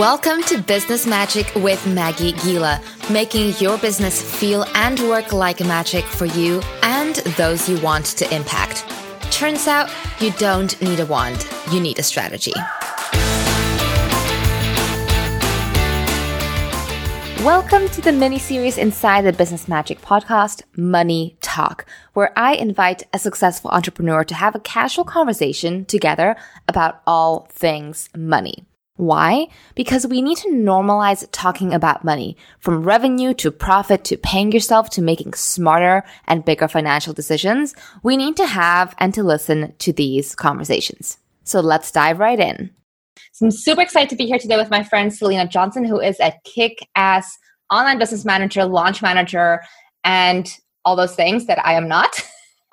Welcome to Business Magic with Maggie Giele, making your business feel and work like magic for you and those you want to impact. Turns out you don't need a wand, you need a strategy. Welcome to the mini series inside the Business Magic podcast, Money Talk, where I invite a successful entrepreneur to have a casual conversation together about all things money. Why? Because we need to normalize talking about money from revenue to profit to paying yourself to making smarter and bigger financial decisions. We need to have and to listen to these conversations. So let's dive right in. So I'm super excited to be here today with my friend Selina Johnson, who is a kick ass online business manager, launch manager, and all those things that I am not.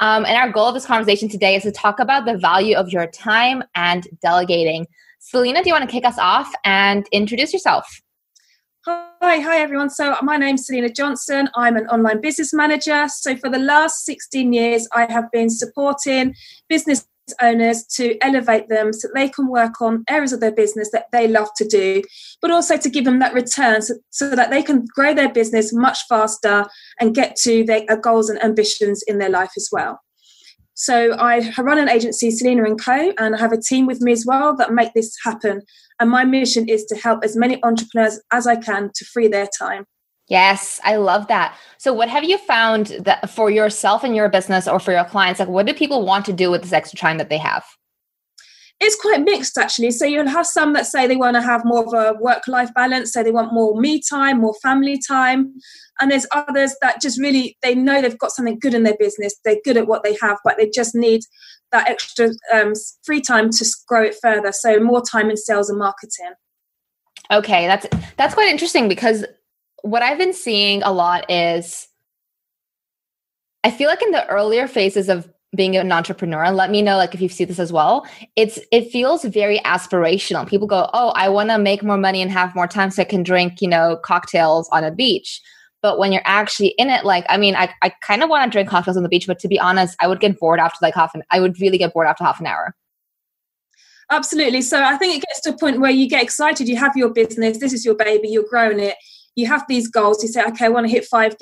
um, and our goal of this conversation today is to talk about the value of your time and delegating. Selina, do you want to kick us off and introduce yourself? Hi, hi everyone. So my name's Selina Johnson. I'm an online business manager. So for the last 16 years, I have been supporting business owners to elevate them so they can work on areas of their business that they love to do, but also to give them that return so, so that they can grow their business much faster and get to their uh, goals and ambitions in their life as well. So I run an agency, Selina and Co, and I have a team with me as well that make this happen. And my mission is to help as many entrepreneurs as I can to free their time. Yes, I love that. So, what have you found that for yourself and your business, or for your clients? Like, what do people want to do with this extra time that they have? It's quite mixed, actually. So you'll have some that say they want to have more of a work-life balance, so they want more me time, more family time, and there's others that just really they know they've got something good in their business. They're good at what they have but they just need that extra um, free time to grow it further. So more time in sales and marketing. Okay that's that's quite interesting because what i've been seeing a lot is i feel like in the earlier phases of being an entrepreneur let me know like if you see this as well it's it feels very aspirational people go oh i want to make more money and have more time so i can drink you know cocktails on a beach but when you're actually in it, like, I mean, I, I kind of want to drink cocktails on the beach, but to be honest, I would get bored after like half an, I would really get bored after half an hour. Absolutely. So I think it gets to a point where you get excited. You have your business. This is your baby. You're growing it. You have these goals. You say, okay, I want to hit five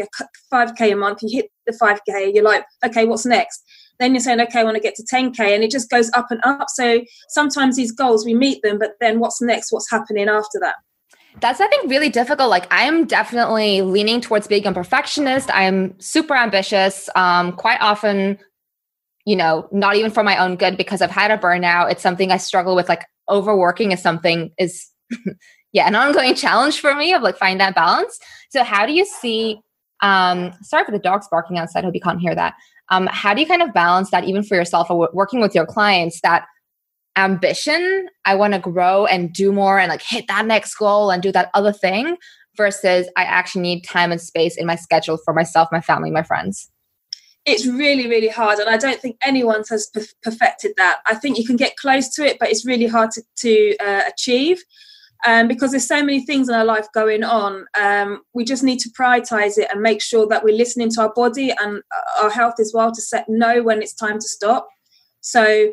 five k a month. You hit the five k. You're like, okay, what's next? Then you're saying, okay, I want to get to 10k, and it just goes up and up. So sometimes these goals we meet them, but then what's next? What's happening after that? That's, I think, really difficult. Like, I'm definitely leaning towards being a perfectionist. I'm super ambitious. Um, quite often, you know, not even for my own good because I've had a burnout. It's something I struggle with. Like, overworking is something is, yeah, an ongoing challenge for me of like finding that balance. So, how do you see? Um, sorry for the dogs barking outside. Hope you can't hear that. Um, how do you kind of balance that even for yourself or working with your clients that ambition i want to grow and do more and like hit that next goal and do that other thing versus i actually need time and space in my schedule for myself my family my friends it's really really hard and i don't think anyone has perfected that i think you can get close to it but it's really hard to, to uh, achieve um, because there's so many things in our life going on um, we just need to prioritize it and make sure that we're listening to our body and our health as well to set know when it's time to stop so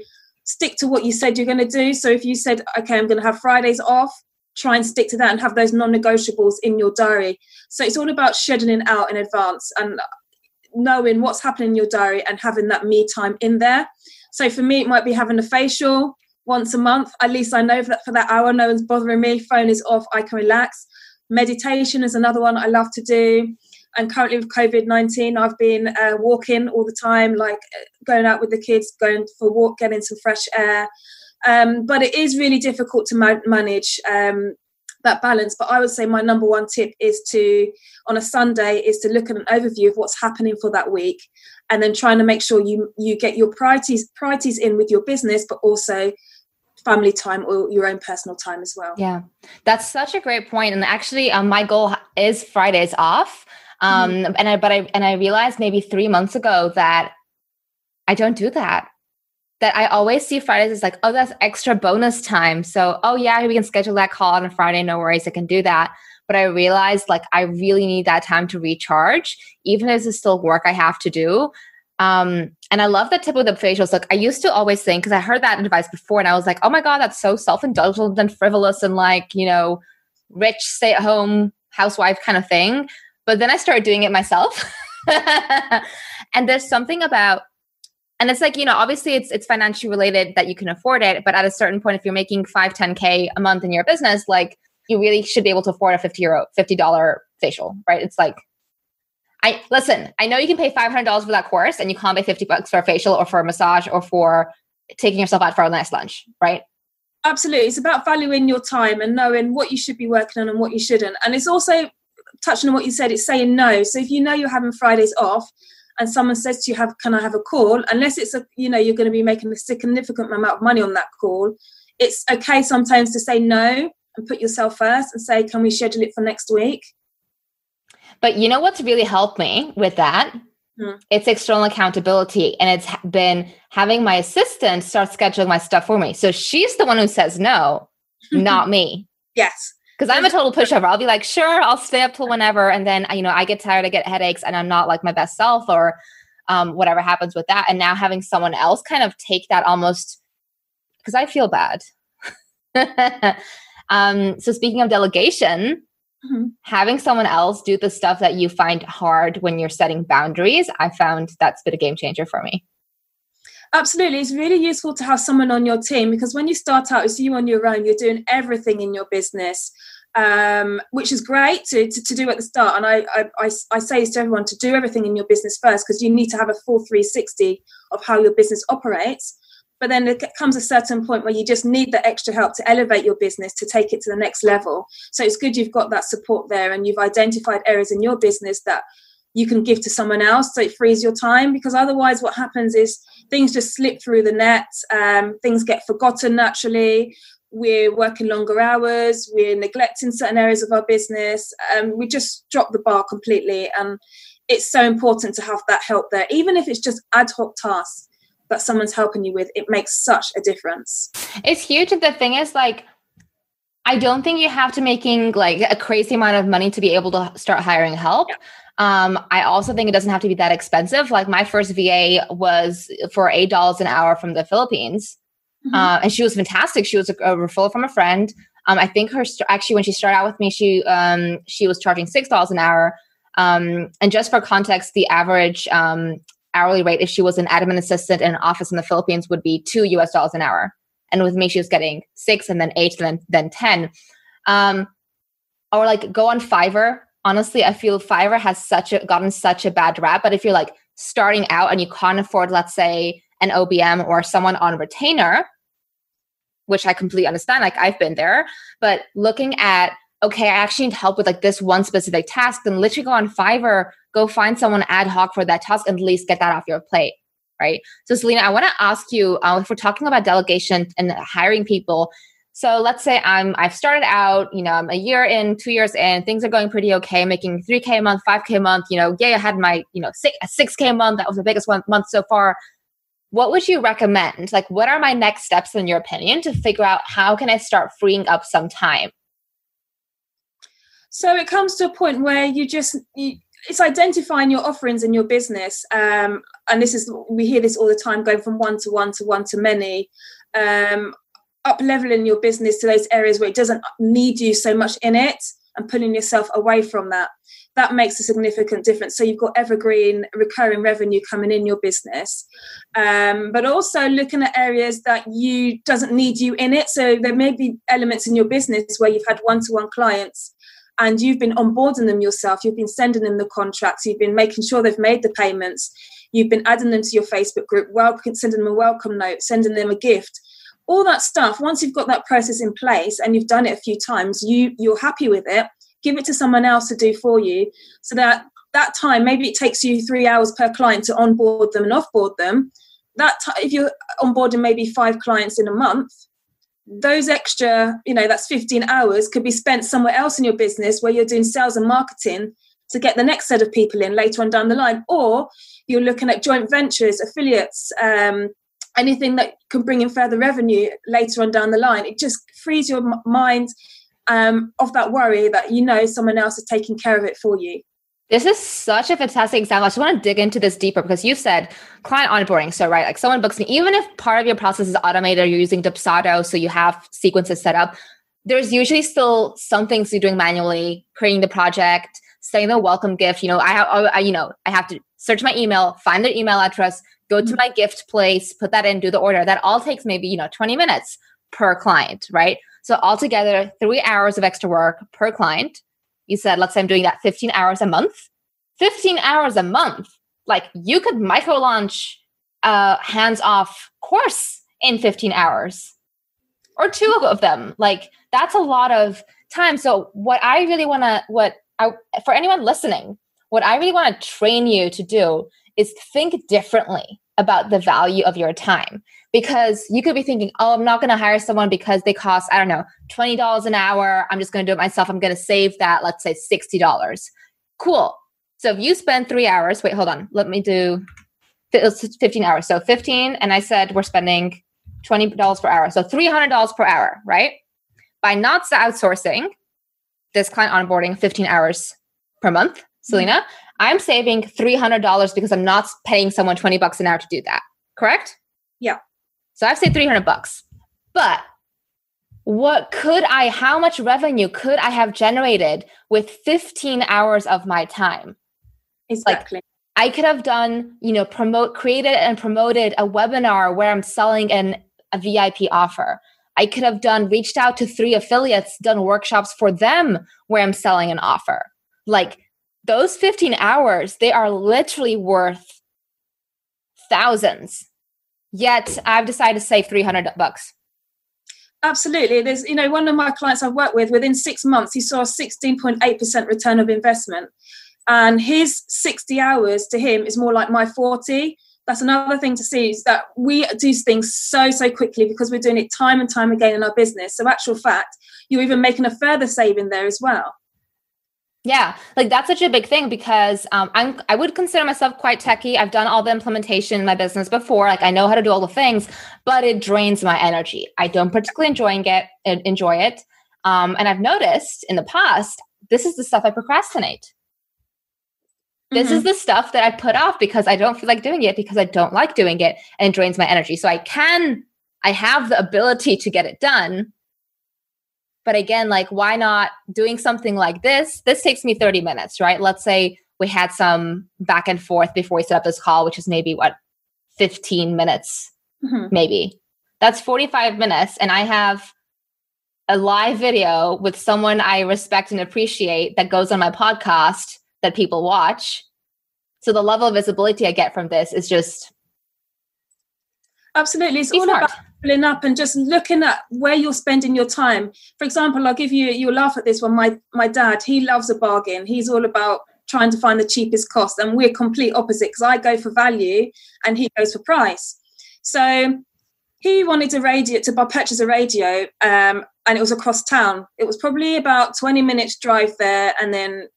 stick to what you said you're going to do. So if you said, okay, I'm going to have Fridays off, try and stick to that and have those non-negotiables in your diary. So it's all about scheduling out in advance and knowing what's happening in your diary and having that me time in there. So for me, it might be having a facial once a month. At least I know that for that hour, no one's bothering me. Phone is off. I can relax. Meditation is another one I love to do and currently with COVID 19, I've been uh, walking all the time, like uh, going out with the kids, going for a walk, getting some fresh air. Um, but it is really difficult to ma- manage um, that balance. But I would say my number one tip is to, on a Sunday, is to look at an overview of what's happening for that week, and then trying to make sure you you get your priorities priorities in with your business, but also family time or your own personal time as well. Yeah, that's such a great point. And actually, um, my goal is Fridays off. Um, mm-hmm. and I, but I, and I realized maybe three months ago that I don't do that. That I always see Fridays as like, oh, that's extra bonus time. So, oh yeah, we can schedule that call on a Friday. No worries, I can do that. But I realized like I really need that time to recharge, even if it's still work I have to do. Um, and I love the tip of the facials. Like I used to always think, because I heard that advice before, and I was like, oh my God, that's so self-indulgent and frivolous and like, you know, rich stay-at-home housewife kind of thing. But then I started doing it myself. and there's something about and it's like you know obviously it's it's financially related that you can afford it but at a certain point if you're making 5 10k a month in your business like you really should be able to afford a 50 euro 50 dollar facial right it's like i listen i know you can pay $500 for that course and you can't pay 50 bucks for a facial or for a massage or for taking yourself out for a nice lunch right? Absolutely. It's about valuing your time and knowing what you should be working on and what you shouldn't. And it's also touching on what you said it's saying no. So if you know you're having fridays off and someone says to you have can i have a call? unless it's a you know you're going to be making a significant amount of money on that call it's okay sometimes to say no and put yourself first and say can we schedule it for next week but you know what's really helped me with that hmm. it's external accountability and it's been having my assistant start scheduling my stuff for me so she's the one who says no not me yes because I'm a total pushover. I'll be like, sure, I'll stay up till whenever, and then you know I get tired, I get headaches, and I'm not like my best self, or um, whatever happens with that. And now having someone else kind of take that almost because I feel bad. um, so speaking of delegation, mm-hmm. having someone else do the stuff that you find hard when you're setting boundaries, I found that's been a game changer for me. Absolutely. It's really useful to have someone on your team because when you start out it's you on your own, you're doing everything in your business, um, which is great to, to, to, do at the start. And I, I, I say this to everyone to do everything in your business first because you need to have a full 360 of how your business operates. But then there comes a certain point where you just need the extra help to elevate your business to take it to the next level. So it's good you've got that support there and you've identified areas in your business that you can give to someone else so it frees your time because otherwise what happens is things just slip through the net um, things get forgotten naturally. We're working longer hours we're neglecting certain areas of our business and um, we just drop the bar completely. And it's so important to have that help there even if it's just ad hoc tasks that someone's helping you with it makes such a difference it's huge the thing is like I don't think you have to making like a crazy amount of money to be able to start hiring help. Yeah. Um, I also think it doesn't have to be that expensive. Like my first VA was for eight dollars an hour from the Philippines, mm-hmm. uh, and she was fantastic. She was a, a referral from a friend. Um, I think her st- actually when she started out with me, she um, she was charging six dollars an hour. Um, and just for context, the average um, hourly rate if she was an admin assistant in an office in the Philippines would be two US dollars an hour. And with me, she was getting six and then eight and then then ten. Um, or like go on Fiverr honestly, I feel Fiverr has such a gotten such a bad rap. But if you're like starting out and you can't afford, let's say, an OBM or someone on retainer, which I completely understand, like I've been there, but looking at okay, I actually need help with like this one specific task, then literally go on Fiverr, go find someone ad hoc for that task, and at least get that off your plate. Right. So, Selina, I want to ask you uh, if we're talking about delegation and hiring people, so let's say I'm I've started out, you know, I'm a year in, two years in, things are going pretty okay, making 3K a month, 5K a month, you know, yeah, I had my, you know, six, 6K a month. That was the biggest one month so far. What would you recommend? Like, what are my next steps in your opinion to figure out how can I start freeing up some time? So it comes to a point where you just, you, it's identifying your offerings in your business. Um, and this is, we hear this all the time, going from one to one to one to many. Um, up leveling your business to those areas where it doesn't need you so much in it and pulling yourself away from that that makes a significant difference so you've got evergreen recurring revenue coming in your business um, but also looking at areas that you doesn't need you in it so there may be elements in your business where you've had one-to-one clients and you've been onboarding them yourself you've been sending them the contracts you've been making sure they've made the payments you've been adding them to your facebook group welcome sending them a welcome note sending them a gift. All that stuff once you've got that process in place and you've done it a few times you you're happy with it give it to someone else to do for you. So that that time maybe it takes you three hours per client to onboard them and offboard them. That t- if you're onboarding maybe five clients in a month those extra you know that's 15 hours could be spent somewhere else in your business where you're doing sales and marketing to get the next set of people in later on down the line or you're looking at joint ventures affiliates um, anything that can bring in further revenue later on down the line. It just frees your mind um, of that worry that you know someone else is taking care of it for you. This is such a fantastic example. I just want to dig into this deeper because you said client onboarding. So, right, like someone books me, even if part of your process is automated, you're using Dubsado, so you have sequences set up, there's usually still some things you're doing manually, creating the project, saying the welcome gift. You know, I have, I, you know, I have to search my email, find their email address, go to mm-hmm. my gift place, put that in, do the order. That all takes maybe, you know, 20 minutes per client, right? So altogether, three hours of extra work per client you said, let's say I'm doing that 15 hours a month. 15 hours a month. Like you could micro launch a hands off course in 15 hours or two of them. Like that's a lot of time. So what I really want to, what I, for anyone listening, what I really want to train you to do is think differently about the value of your time because you could be thinking, oh, I'm not going to hire someone because they cost, I don't know, $20 an hour. I'm just going to do it myself. I'm going to save that, let's say $60. Cool. So if you spend three hours, wait, hold on. Let me do 15 hours. So 15, and I said we're spending $20 per hour. So $300 per hour, right? By not outsourcing this client onboarding 15 hours per month, Selina, mm-hmm. I'm saving $300 because I'm not paying someone 20 bucks an hour to do that. Correct? Yeah. So I've saved 300 bucks. But what could I, how much revenue could I have generated with 15 hours of my time? Exactly. Like, I could have done, you know, promote, created and promoted a webinar where I'm selling an, a VIP offer. I could have done, reached out to three affiliates, done workshops for them where I'm selling an offer. Like those 15 hours, they are literally worth thousands Yet I've decided to save 300 bucks. Absolutely. There's, you know, one of my clients I've worked with within six months, he saw a 16.8% return of investment. And his 60 hours to him is more like my 40. That's another thing to see is that we do things so, so quickly because we're doing it time and time again in our business. So, actual fact, you're even making a further saving there as well. Yeah, like that's such a big thing because um, I'm I would consider myself quite techy. I've done all the implementation in my business before. Like I know how to do all the things, but it drains my energy. I don't particularly enjoying it. Enjoy it, um, and I've noticed in the past this is the stuff I procrastinate. This mm-hmm. is the stuff that I put off because I don't feel like doing it because I don't like doing it and it drains my energy. So I can, I have the ability to get it done, but again, like, why not doing something like this? This takes me 30 minutes, right? Let's say we had some back and forth before we set up this call, which is maybe what, 15 minutes, mm-hmm. maybe. That's 45 minutes. And I have a live video with someone I respect and appreciate that goes on my podcast that people watch. So the level of visibility I get from this is just absolutely. It's all smart. about pulling up and just looking at where you're spending your time. For example, I'll give you you'll laugh at this one. My my dad, he loves a bargain. He's all about trying to find the cheapest cost, and we're complete opposite because I go for value and he goes for price. So he wanted a radio to purchase a radio, um, and it was across town. It was probably about 20 minutes drive there, and then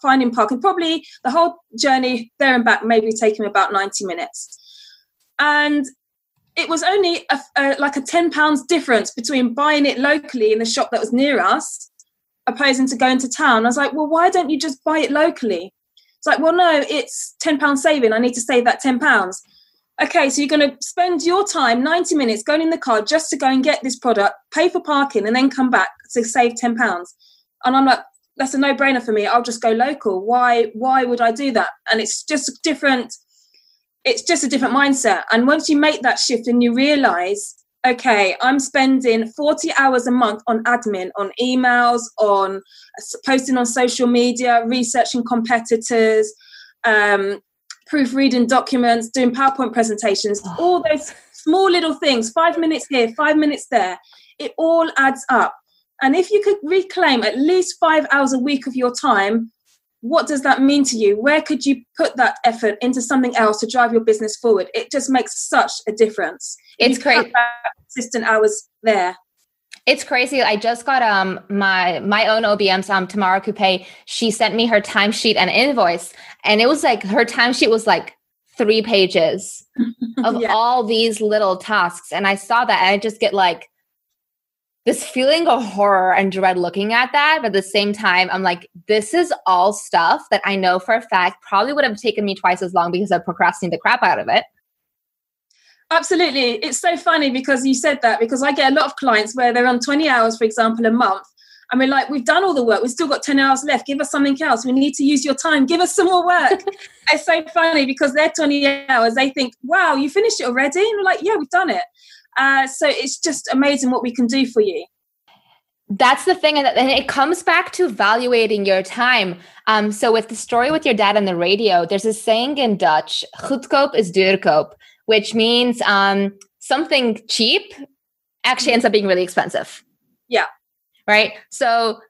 finding parking. Probably the whole journey there and back maybe him about 90 minutes. And it was only a, a, like a 10 pounds difference between buying it locally in the shop that was near us opposing to going to town. I was like well why don't you just buy it locally? It's like well no it's 10 pounds saving. I need to save that 10 pounds. Okay so you're going to spend your time 90 minutes going in the car just to go and get this product pay for parking and then come back to save 10 pounds. And i'm like that's a no-brainer for me. I'll just go local. Why why would i do that? And it's just different it's just a different mindset. And once you make that shift and you realize, okay, I'm spending 40 hours a month on admin, on emails, on posting on social media, researching competitors, um, proofreading documents, doing PowerPoint presentations, oh. all those small little things, five minutes here, five minutes there, it all adds up. And if you could reclaim at least five hours a week of your time what does that mean to you? Where could you put that effort into something else to drive your business forward? It just makes such a difference. It's crazy. Consistent hours there. It's crazy. I just got um my my own OBM's um Tamara Coupe. She sent me her timesheet and invoice, and it was like her timesheet was like three pages of yeah. all these little tasks. And I saw that and I just get like this feeling of horror and dread looking at that. But at the same time, I'm like, this is all stuff that I know for a fact probably would have taken me twice as long because I procrastinated the crap out of it. Absolutely. It's so funny because you said that because I get a lot of clients where they're on 20 hours, for example, a month. And we're like, we've done all the work. We've still got 10 hours left. Give us something else. We need to use your time. Give us some more work. it's so funny because they're 20 hours. They think, wow, you finished it already? And we're like, yeah, we've done it. Uh, so it's just amazing what we can do for you. That's the thing, and it comes back to evaluating your time. Um, so with the story with your dad on the radio, there's a saying in Dutch: "Goedkoop is duurkoop," which means um, something cheap actually ends up being really expensive. Yeah. Right. So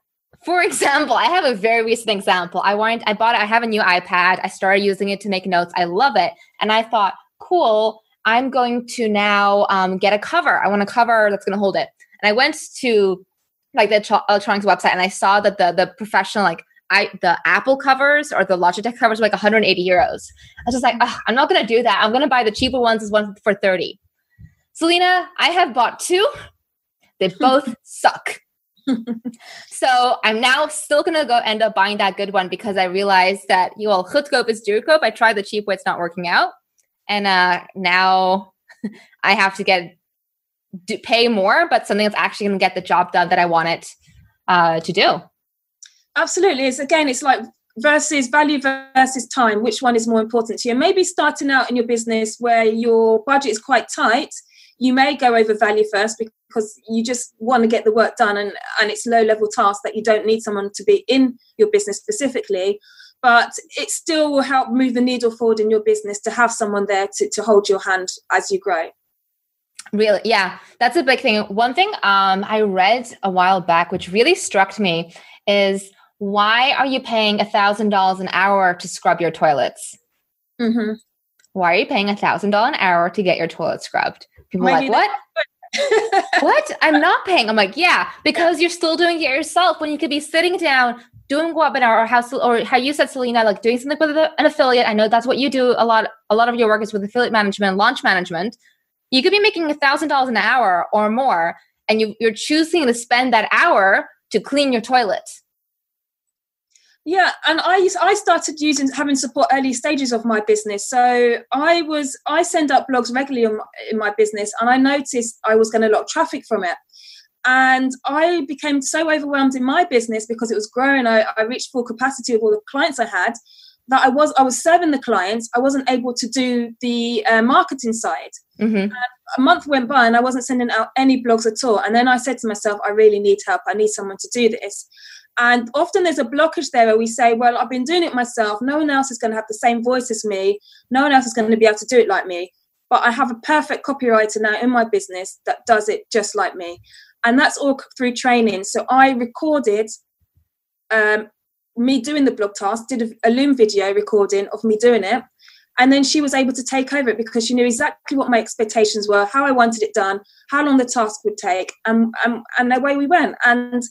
for example, I have a very recent example. I wanted, I bought, I have a new iPad. I started using it to make notes. I love it. And I thought, cool, I'm going to now um, get a cover. I want a cover that's going to hold it. And I went to like the electronics website and I saw that the the professional like I the Apple covers or the Logitech covers were like 180 euros. I was just like, I'm not gonna do that. I'm gonna buy the cheaper ones as one for 30. Selina, I have bought two. They both suck. so I'm now still gonna go end up buying that good one because I realized that you all know goedkoop is duurkoop. I tried the cheap way, it's not working out. And uh now I have to get do, pay more, but something that's actually going to get the job done that I want it uh, to do. Absolutely. It's again, it's like versus value versus time. Which one is more important to you? Maybe starting out in your business where your budget is quite tight, you may go over value first because you just want to get the work done and, and it's low level tasks that you don't need someone to be in your business specifically but it still will help move the needle forward in your business to have someone there to, to hold your hand as you grow Really, yeah, that's a big thing. One thing um, I read a while back, which really struck me, is why are you paying a thousand dollars an hour to scrub your toilets? Mm-hmm. Why are you paying a thousand dollars an hour to get your toilet scrubbed? People Maybe are like, what? what? I'm not paying. I'm like, yeah, because you're still doing it yourself when you could be sitting down doing webinar or how or how you said Selina, like doing something with an affiliate. I know that's what you do a lot. A lot of your work is with affiliate management, launch management you could be making a thousand dollars an hour or more and you, you're choosing to spend that hour to clean your toilet yeah and i i started using having support early stages of my business so i was i send up blogs regularly in, in my business and i noticed i was a lot of traffic from it and i became so overwhelmed in my business because it was growing i, I reached full capacity of all the clients i had that I was I was serving the clients. I wasn't able to do the uh, marketing side. Mm-hmm. a month went by and I wasn't sending out any blogs at all. And then I said to myself, I really need help. I need someone to do this. And often there's a blockage there where we say, well, I've been doing it myself. No one else is going to have the same voice as me. No one else is going to be able to do it like me. But I have a perfect copywriter now in my business that does it just like me. And that's all through training. So I recorded um, me doing the blog task, did a, a Loom video recording of me doing it. And then she was able to take over it because she knew exactly what my expectations were, how I wanted it done, how long the task would take, and, and, and away we went. And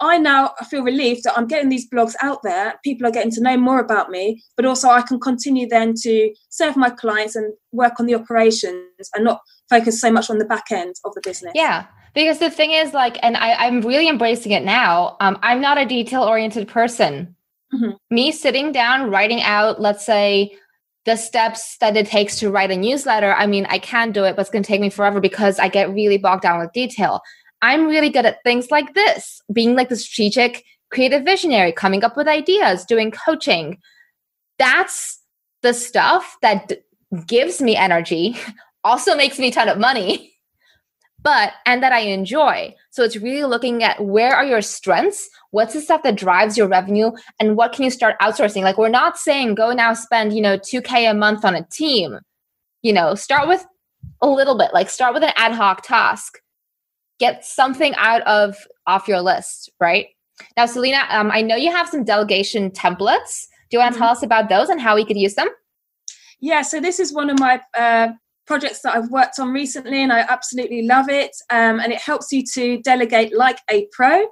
I now feel relieved that I'm getting these blogs out there. People are getting to know more about me, but also I can continue then to serve my clients and work on the operations and not focus so much on the back end of the business. Yeah because the thing is like and I, i'm really embracing it now um, i'm not a detail oriented person. Mm-hmm. me sitting down writing out let's say the steps that it takes to write a newsletter i mean i can do it but it's going to take me forever because i get really bogged down with detail. I'm really good at things like this being like the strategic creative visionary coming up with ideas doing coaching. That's the stuff that d- gives me energy also makes me a ton of money but and that I enjoy. So it's really looking at where are your strengths, what's the stuff that drives your revenue, and what can you start outsourcing. Like we're not saying go now spend you know two k a month on a team. You know, start with a little bit. Like start with an ad hoc task. Get something out of off your list, right? Now, Selina, um, I know you have some delegation templates. Do you want to mm-hmm. tell us about those and how we could use them? Yeah, so this is one of my uh, projects that I've worked on recently, and I absolutely love it. Um, and it helps you to delegate like a pro.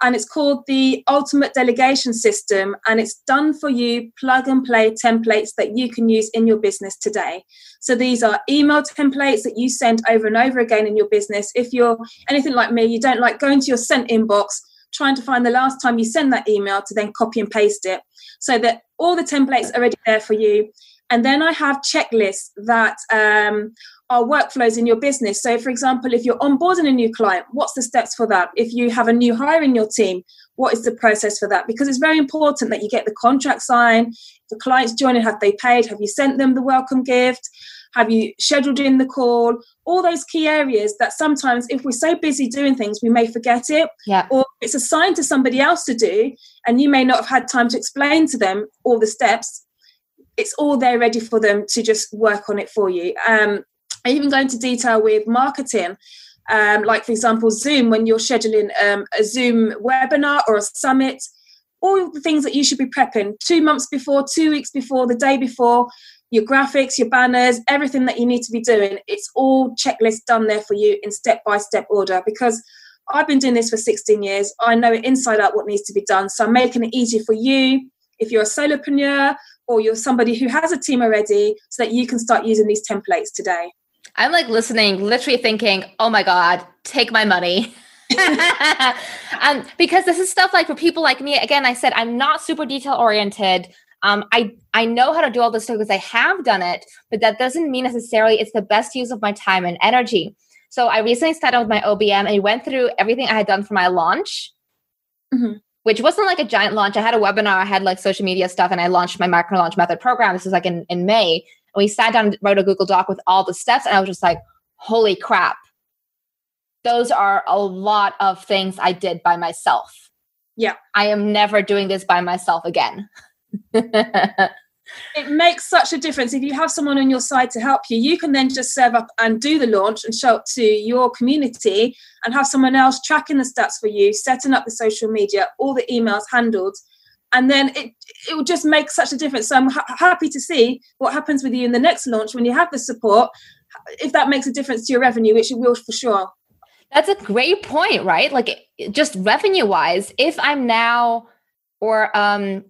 And it's called the Ultimate Delegation System, and it's done for you plug and play templates that you can use in your business today. So these are email templates that you send over and over again in your business. If you're anything like me, you don't like going to your sent inbox trying to find the last time you send that email to then copy and paste it so that all the templates are already there for you and then I have checklists that um, are workflows in your business. So, for example, if you're onboarding a new client, what's the steps for that? If you have a new hire in your team, what is the process for that? Because it's very important that you get the contract signed. The clients joining, have they paid? Have you sent them the welcome gift? Have you scheduled in the call? All those key areas that sometimes, if we're so busy doing things, we may forget it. Yeah. Or it's assigned to somebody else to do, and you may not have had time to explain to them all the steps it's all there ready for them to just work on it for you. Um, I even go into detail with marketing. Um, like for example, Zoom, when you're scheduling um, a Zoom webinar or a summit, all the things that you should be prepping two months before, two weeks before, the day before, your graphics, your banners, everything that you need to be doing. It's all checklist done there for you in step by step order because I've been doing this for 16 years. I know inside out what needs to be done. So I'm making it easy for you. If you're a solopreneur or you're somebody who has a team already so that you can start using these templates today. I'm like listening, literally thinking, oh my God, take my money. um, because this is stuff like for people like me, again, I said I'm not super detail oriented. Um, I I know how to do all this stuff because I have done it, but that doesn't mean necessarily it's the best use of my time and energy. So I recently started with my OBM and went through everything I had done for my launch. Mm-hmm which wasn't like a giant launch. I had a webinar, I had like social media stuff, and I launched my micro launch method program. This was like in, in May. And we sat down and wrote a Google Doc with all the steps, and I was just like, holy crap. Those are a lot of things I did by myself. Yeah. I am never doing this by myself again. it makes such a difference. If you have someone on your side to help you you can then just serve up and do the launch and show up to your community and have someone else tracking the stats for you setting up the social media all the emails handled. And then it it will just make such a difference. So i'm ha- happy to see what happens with you in the next launch when you have the support if that makes a difference to your revenue which it will for sure. That's a great point right? Like just revenue wise if i'm now or um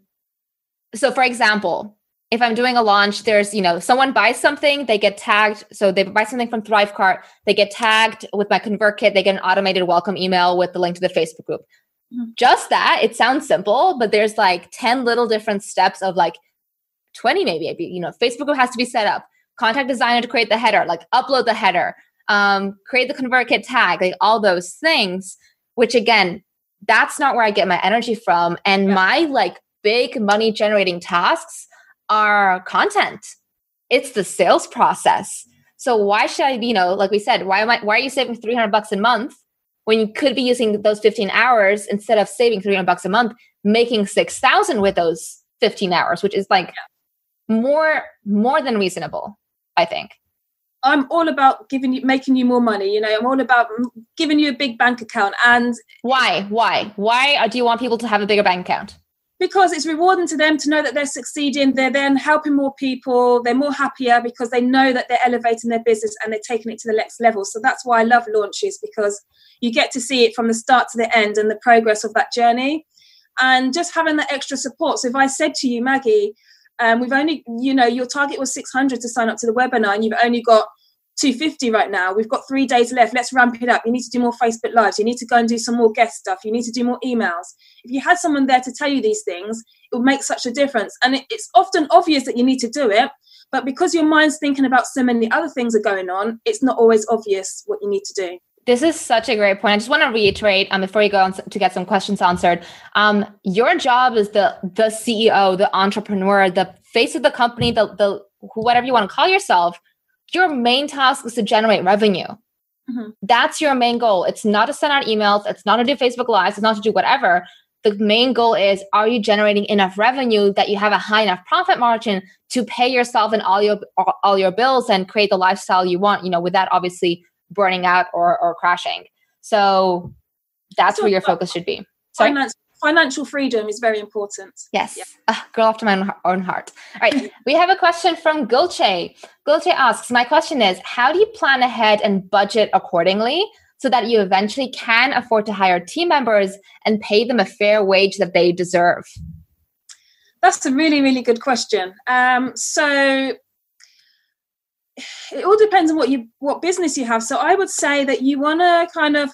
so for example if I'm doing a launch, there's, you know, someone buys something, they get tagged. So they buy something from Thrivecart, they get tagged with my ConvertKit, they get an automated welcome email with the link to the Facebook group. Mm-hmm. Just that, it sounds simple, but there's like 10 little different steps of like 20 maybe. You know, Facebook group has to be set up, contact designer to create the header, like upload the header, um, create the ConvertKit tag, like all those things, which again, that's not where I get my energy from. And yeah. my like big money generating tasks our content. It's the sales process. So why should I, you know, like we said, why am I why are you saving 300 bucks a month when you could be using those 15 hours instead of saving 300 bucks a month, making 6,000 with those 15 hours, which is like more more than reasonable, I think. I'm all about giving you making you more money. You know, I'm all about giving you a big bank account. And why? Why? Why do you want people to have a bigger bank account? Because it's rewarding to them to know that they're succeeding they're then helping more people they're more happier because they know that they're elevating their business and they're taking it to the next level. So that's why i love launches because you get to see it from the start to the end and the progress of that journey. And just having that extra support. So if i said to you maggie um, we've only you know your target was 600 to sign up to the webinar and you've only got 250 right now. We've got three days left. Let's ramp it up. You need to do more Facebook Lives. You need to go and do some more guest stuff. You need to do more emails. If you had someone there to tell you these things, it would make such a difference. And it, it's often obvious that you need to do it, but because your mind's thinking about so many other things are going on, it's not always obvious what you need to do. This is such a great point. I just want to reiterate um, before you go on to get some questions answered. Um, your job is the the CEO, the entrepreneur, the face of the company, the the whatever you want to call yourself your main task is to generate revenue. Mm-hmm. That's your main goal. It's not to send out emails, it's not to do Facebook Lives, it's not to do whatever. The main goal is are you generating enough revenue that you have a high enough profit margin to pay yourself and all your all your bills and create the lifestyle you want, you know, without obviously burning out or or crashing. So that's where your focus should be. Sorry? Finance financial freedom is very important. Yes, yeah. uh, girl after my own heart. All right, we have a question from Gulce. Gulce asks, "My question is, how do you plan ahead and budget accordingly?" So that you eventually can afford to hire team members and pay them a fair wage that they deserve? That's a really, really good question. Um, so it all depends on what you what business you have. So I would say that you want to kind of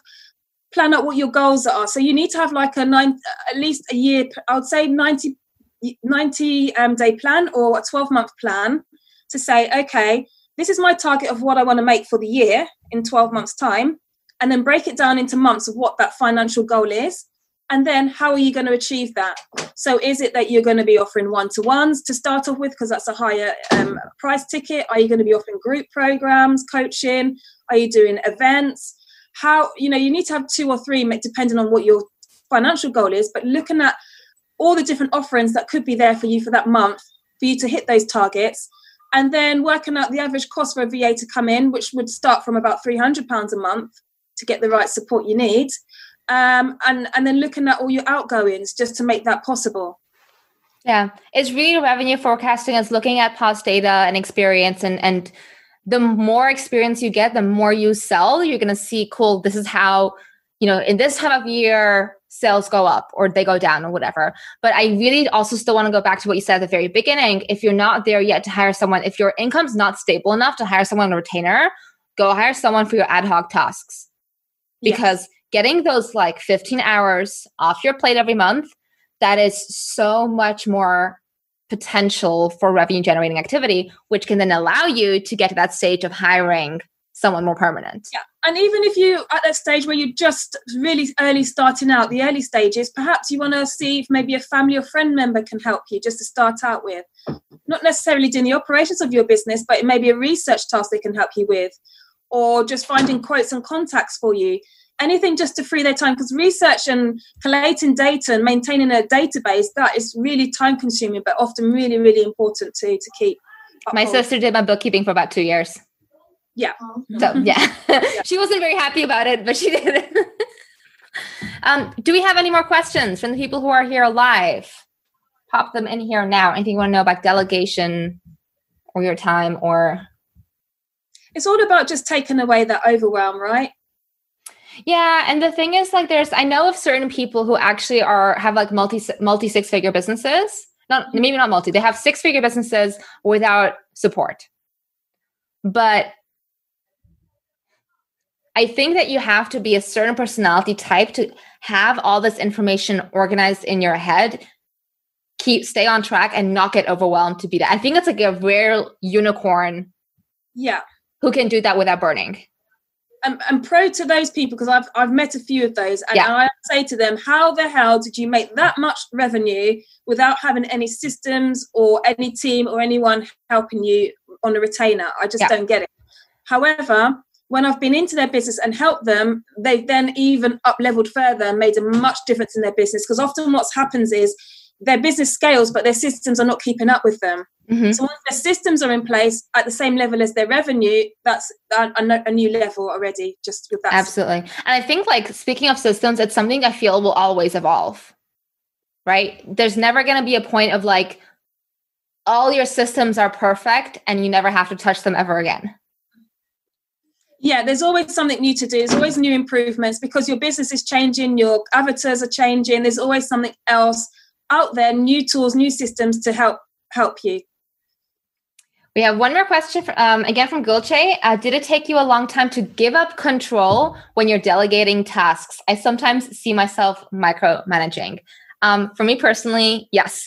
plan out what your goals are. So you need to have like a nine, at least a year. I would say 90, 90 um, day plan or a 12 month plan to say, okay, this is my target of what I want to make for the year in 12 months time. And then break it down into months of what that financial goal is. And then how are you going to achieve that? So is it that you're going to be offering one-to-ones to start off with because that's a higher um, price ticket? Are you going to be offering group programs, coaching? Are you doing events? How you know you need to have two or three depending on what your financial goal is but looking at all the different offerings that could be there for you for that month for you to hit those targets. And then working out the average cost for a va to come in which would start from about 300 pounds a month to get the right support you need. Um, and and then looking at all your outgoings just to make that possible. Yeah it's really revenue forecasting. Is looking at past data and experience and and the more experience you get, the more you sell, you're going to see, cool, this is how, you know, in this time of year, sales go up or they go down or whatever. But I really also still want to go back to what you said at the very beginning. If you're not there yet to hire someone, if your income's not stable enough to hire someone on a retainer, go hire someone for your ad hoc tasks. Because yes. getting those like 15 hours off your plate every month, that is so much more potential for revenue generating activity, which can then allow you to get to that stage of hiring someone more permanent. Yeah. And even if you at that stage where you're just really early starting out, the early stages, perhaps you want to see if maybe a family or friend member can help you just to start out with. Not necessarily doing the operations of your business, but it may be a research task they can help you with, or just finding quotes and contacts for you anything just to free their time because research and collating data and maintaining a database that is really time consuming but often really really important to to keep my sister did my bookkeeping for about two years. Yeah. So yeah, yeah. she wasn't very happy about it but she did. It um, do we have any more questions from the people who are here live? Pop them in here now. Anything you want to know about delegation or your time or? It's all about just taking away that overwhelm right yeah, and the thing is like there's I know of certain people who actually are have like multi multi six figure businesses. Not mm-hmm. maybe not multi. They have six figure businesses without support. But I think that you have to be a certain personality type to have all this information organized in your head, keep stay on track and not get overwhelmed to be that. I think it's like a rare unicorn. Yeah. Who can do that without burning. I'm, I'm pro to those people because I've I've met a few of those, and yeah. I say to them, "How the hell did you make that much revenue without having any systems or any team or anyone helping you on a retainer? I just yeah. don't get it." However, when I've been into their business and helped them, they've then even up leveled further and made a much difference in their business. Because often what happens is their business scales, but their systems are not keeping up with them. Mm-hmm. So once their systems are in place at the same level as their revenue, that's a, a, new level already. Just with that, absolutely. And I think, like speaking of systems, it's something I feel will always evolve. Right? There's never going to be a point of like all your systems are perfect and you never have to touch them ever again. Yeah, there's always something new to do. There's always new improvements because your business is changing, your avatars are changing. There's always something else out there, new tools, new systems to help help you. We have one more question, um, again from Gulce. Uh, did it take you a long time to give up control when you're delegating tasks? I sometimes see myself micromanaging. Um, for me personally, yes.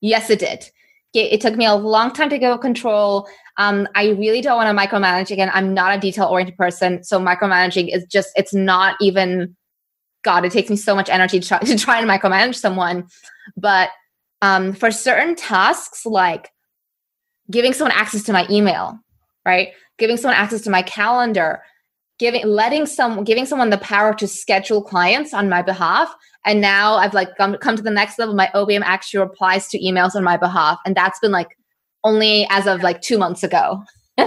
Yes, it did. It, took me a long time to give up control. Um, I really don't want to micromanage again. I'm not a detail oriented person. So micromanaging is just, it's not even, God, it takes me so much energy to try, to try and micromanage someone. But um, for certain tasks, like giving someone access to my email, right? Giving someone access to my calendar, giving letting some giving someone the power to schedule clients on my behalf. And now I've like come, come to the next level. My OBM actually replies to emails on my behalf. And that's been like only as of like two months ago.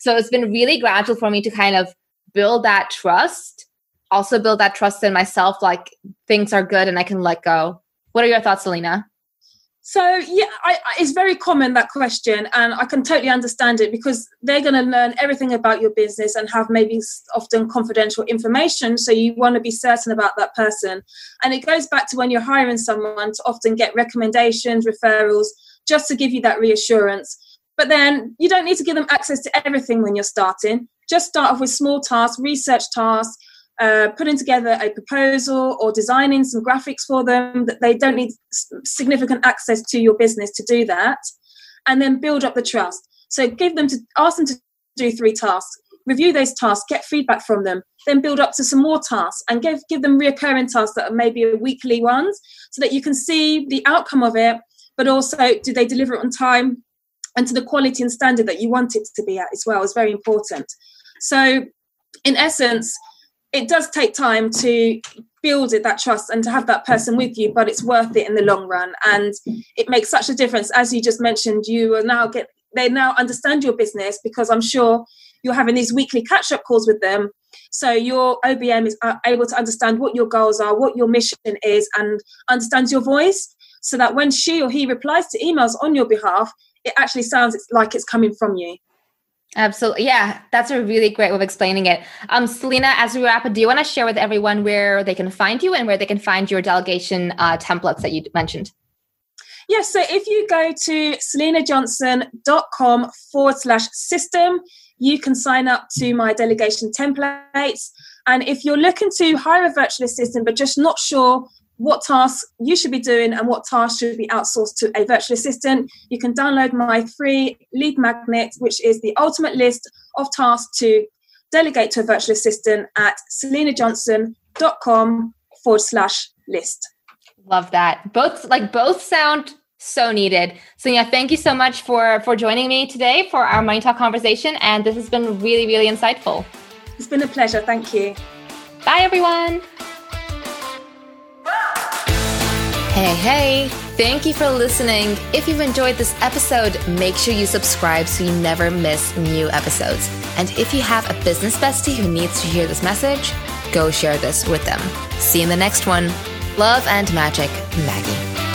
so it's been really gradual for me to kind of build that trust also build that trust in myself, like things are good and I can let go. What are your thoughts, Selina? So yeah, I, it's very common that question, and I can totally understand it because they're going to learn everything about your business and have maybe often confidential information. So you want to be certain about that person, and it goes back to when you're hiring someone to often get recommendations, referrals, just to give you that reassurance. But then you don't need to give them access to everything when you're starting. Just start off with small tasks, research tasks, uh, putting together a proposal or designing some graphics for them that they don't need significant access to your business to do that and then build up the trust. So give them to ask them to do three tasks review those tasks get feedback from them then build up to some more tasks and give give them reoccurring tasks that are maybe weekly ones so that you can see the outcome of it but also do they deliver it on time and to the quality and standard that you want it to be at as well is very important. So in essence it does take time to build it that trust and to have that person with you but it's worth it in the long run. And it makes such a difference. As you just mentioned you will now get they now understand your business because i'm sure you're having these weekly catch up calls with them. So your obm is uh, able to understand what your goals are what your mission is and understands your voice so that when she or he replies to emails on your behalf it actually sounds like it's coming from you Absolutely. Yeah, that's a really great way of explaining it. Um, Selina, as we wrap up, do you want to share with everyone where they can find you and where they can find your delegation uh, templates that you mentioned? Yes, so if you go to selinajohnson.com forward slash system, you can sign up to my delegation templates. And if you're looking to hire a virtual assistant but just not sure what tasks you should be doing and what tasks should be outsourced to a virtual assistant, you can download my free lead magnet, which is the ultimate list of tasks to delegate to a virtual assistant at selinajohnson.com forward slash list. Love that. Both like both sound so needed. So yeah, thank you so much for for joining me today for our money talk conversation. And this has been really, really insightful. It's been a pleasure. Thank you. Bye everyone. Hey, hey, thank you for listening. If you've enjoyed this episode, make sure you subscribe so you never miss new episodes. And if you have a business bestie who needs to hear this message, go share this with them. See you in the next one. Love and magic, Maggie.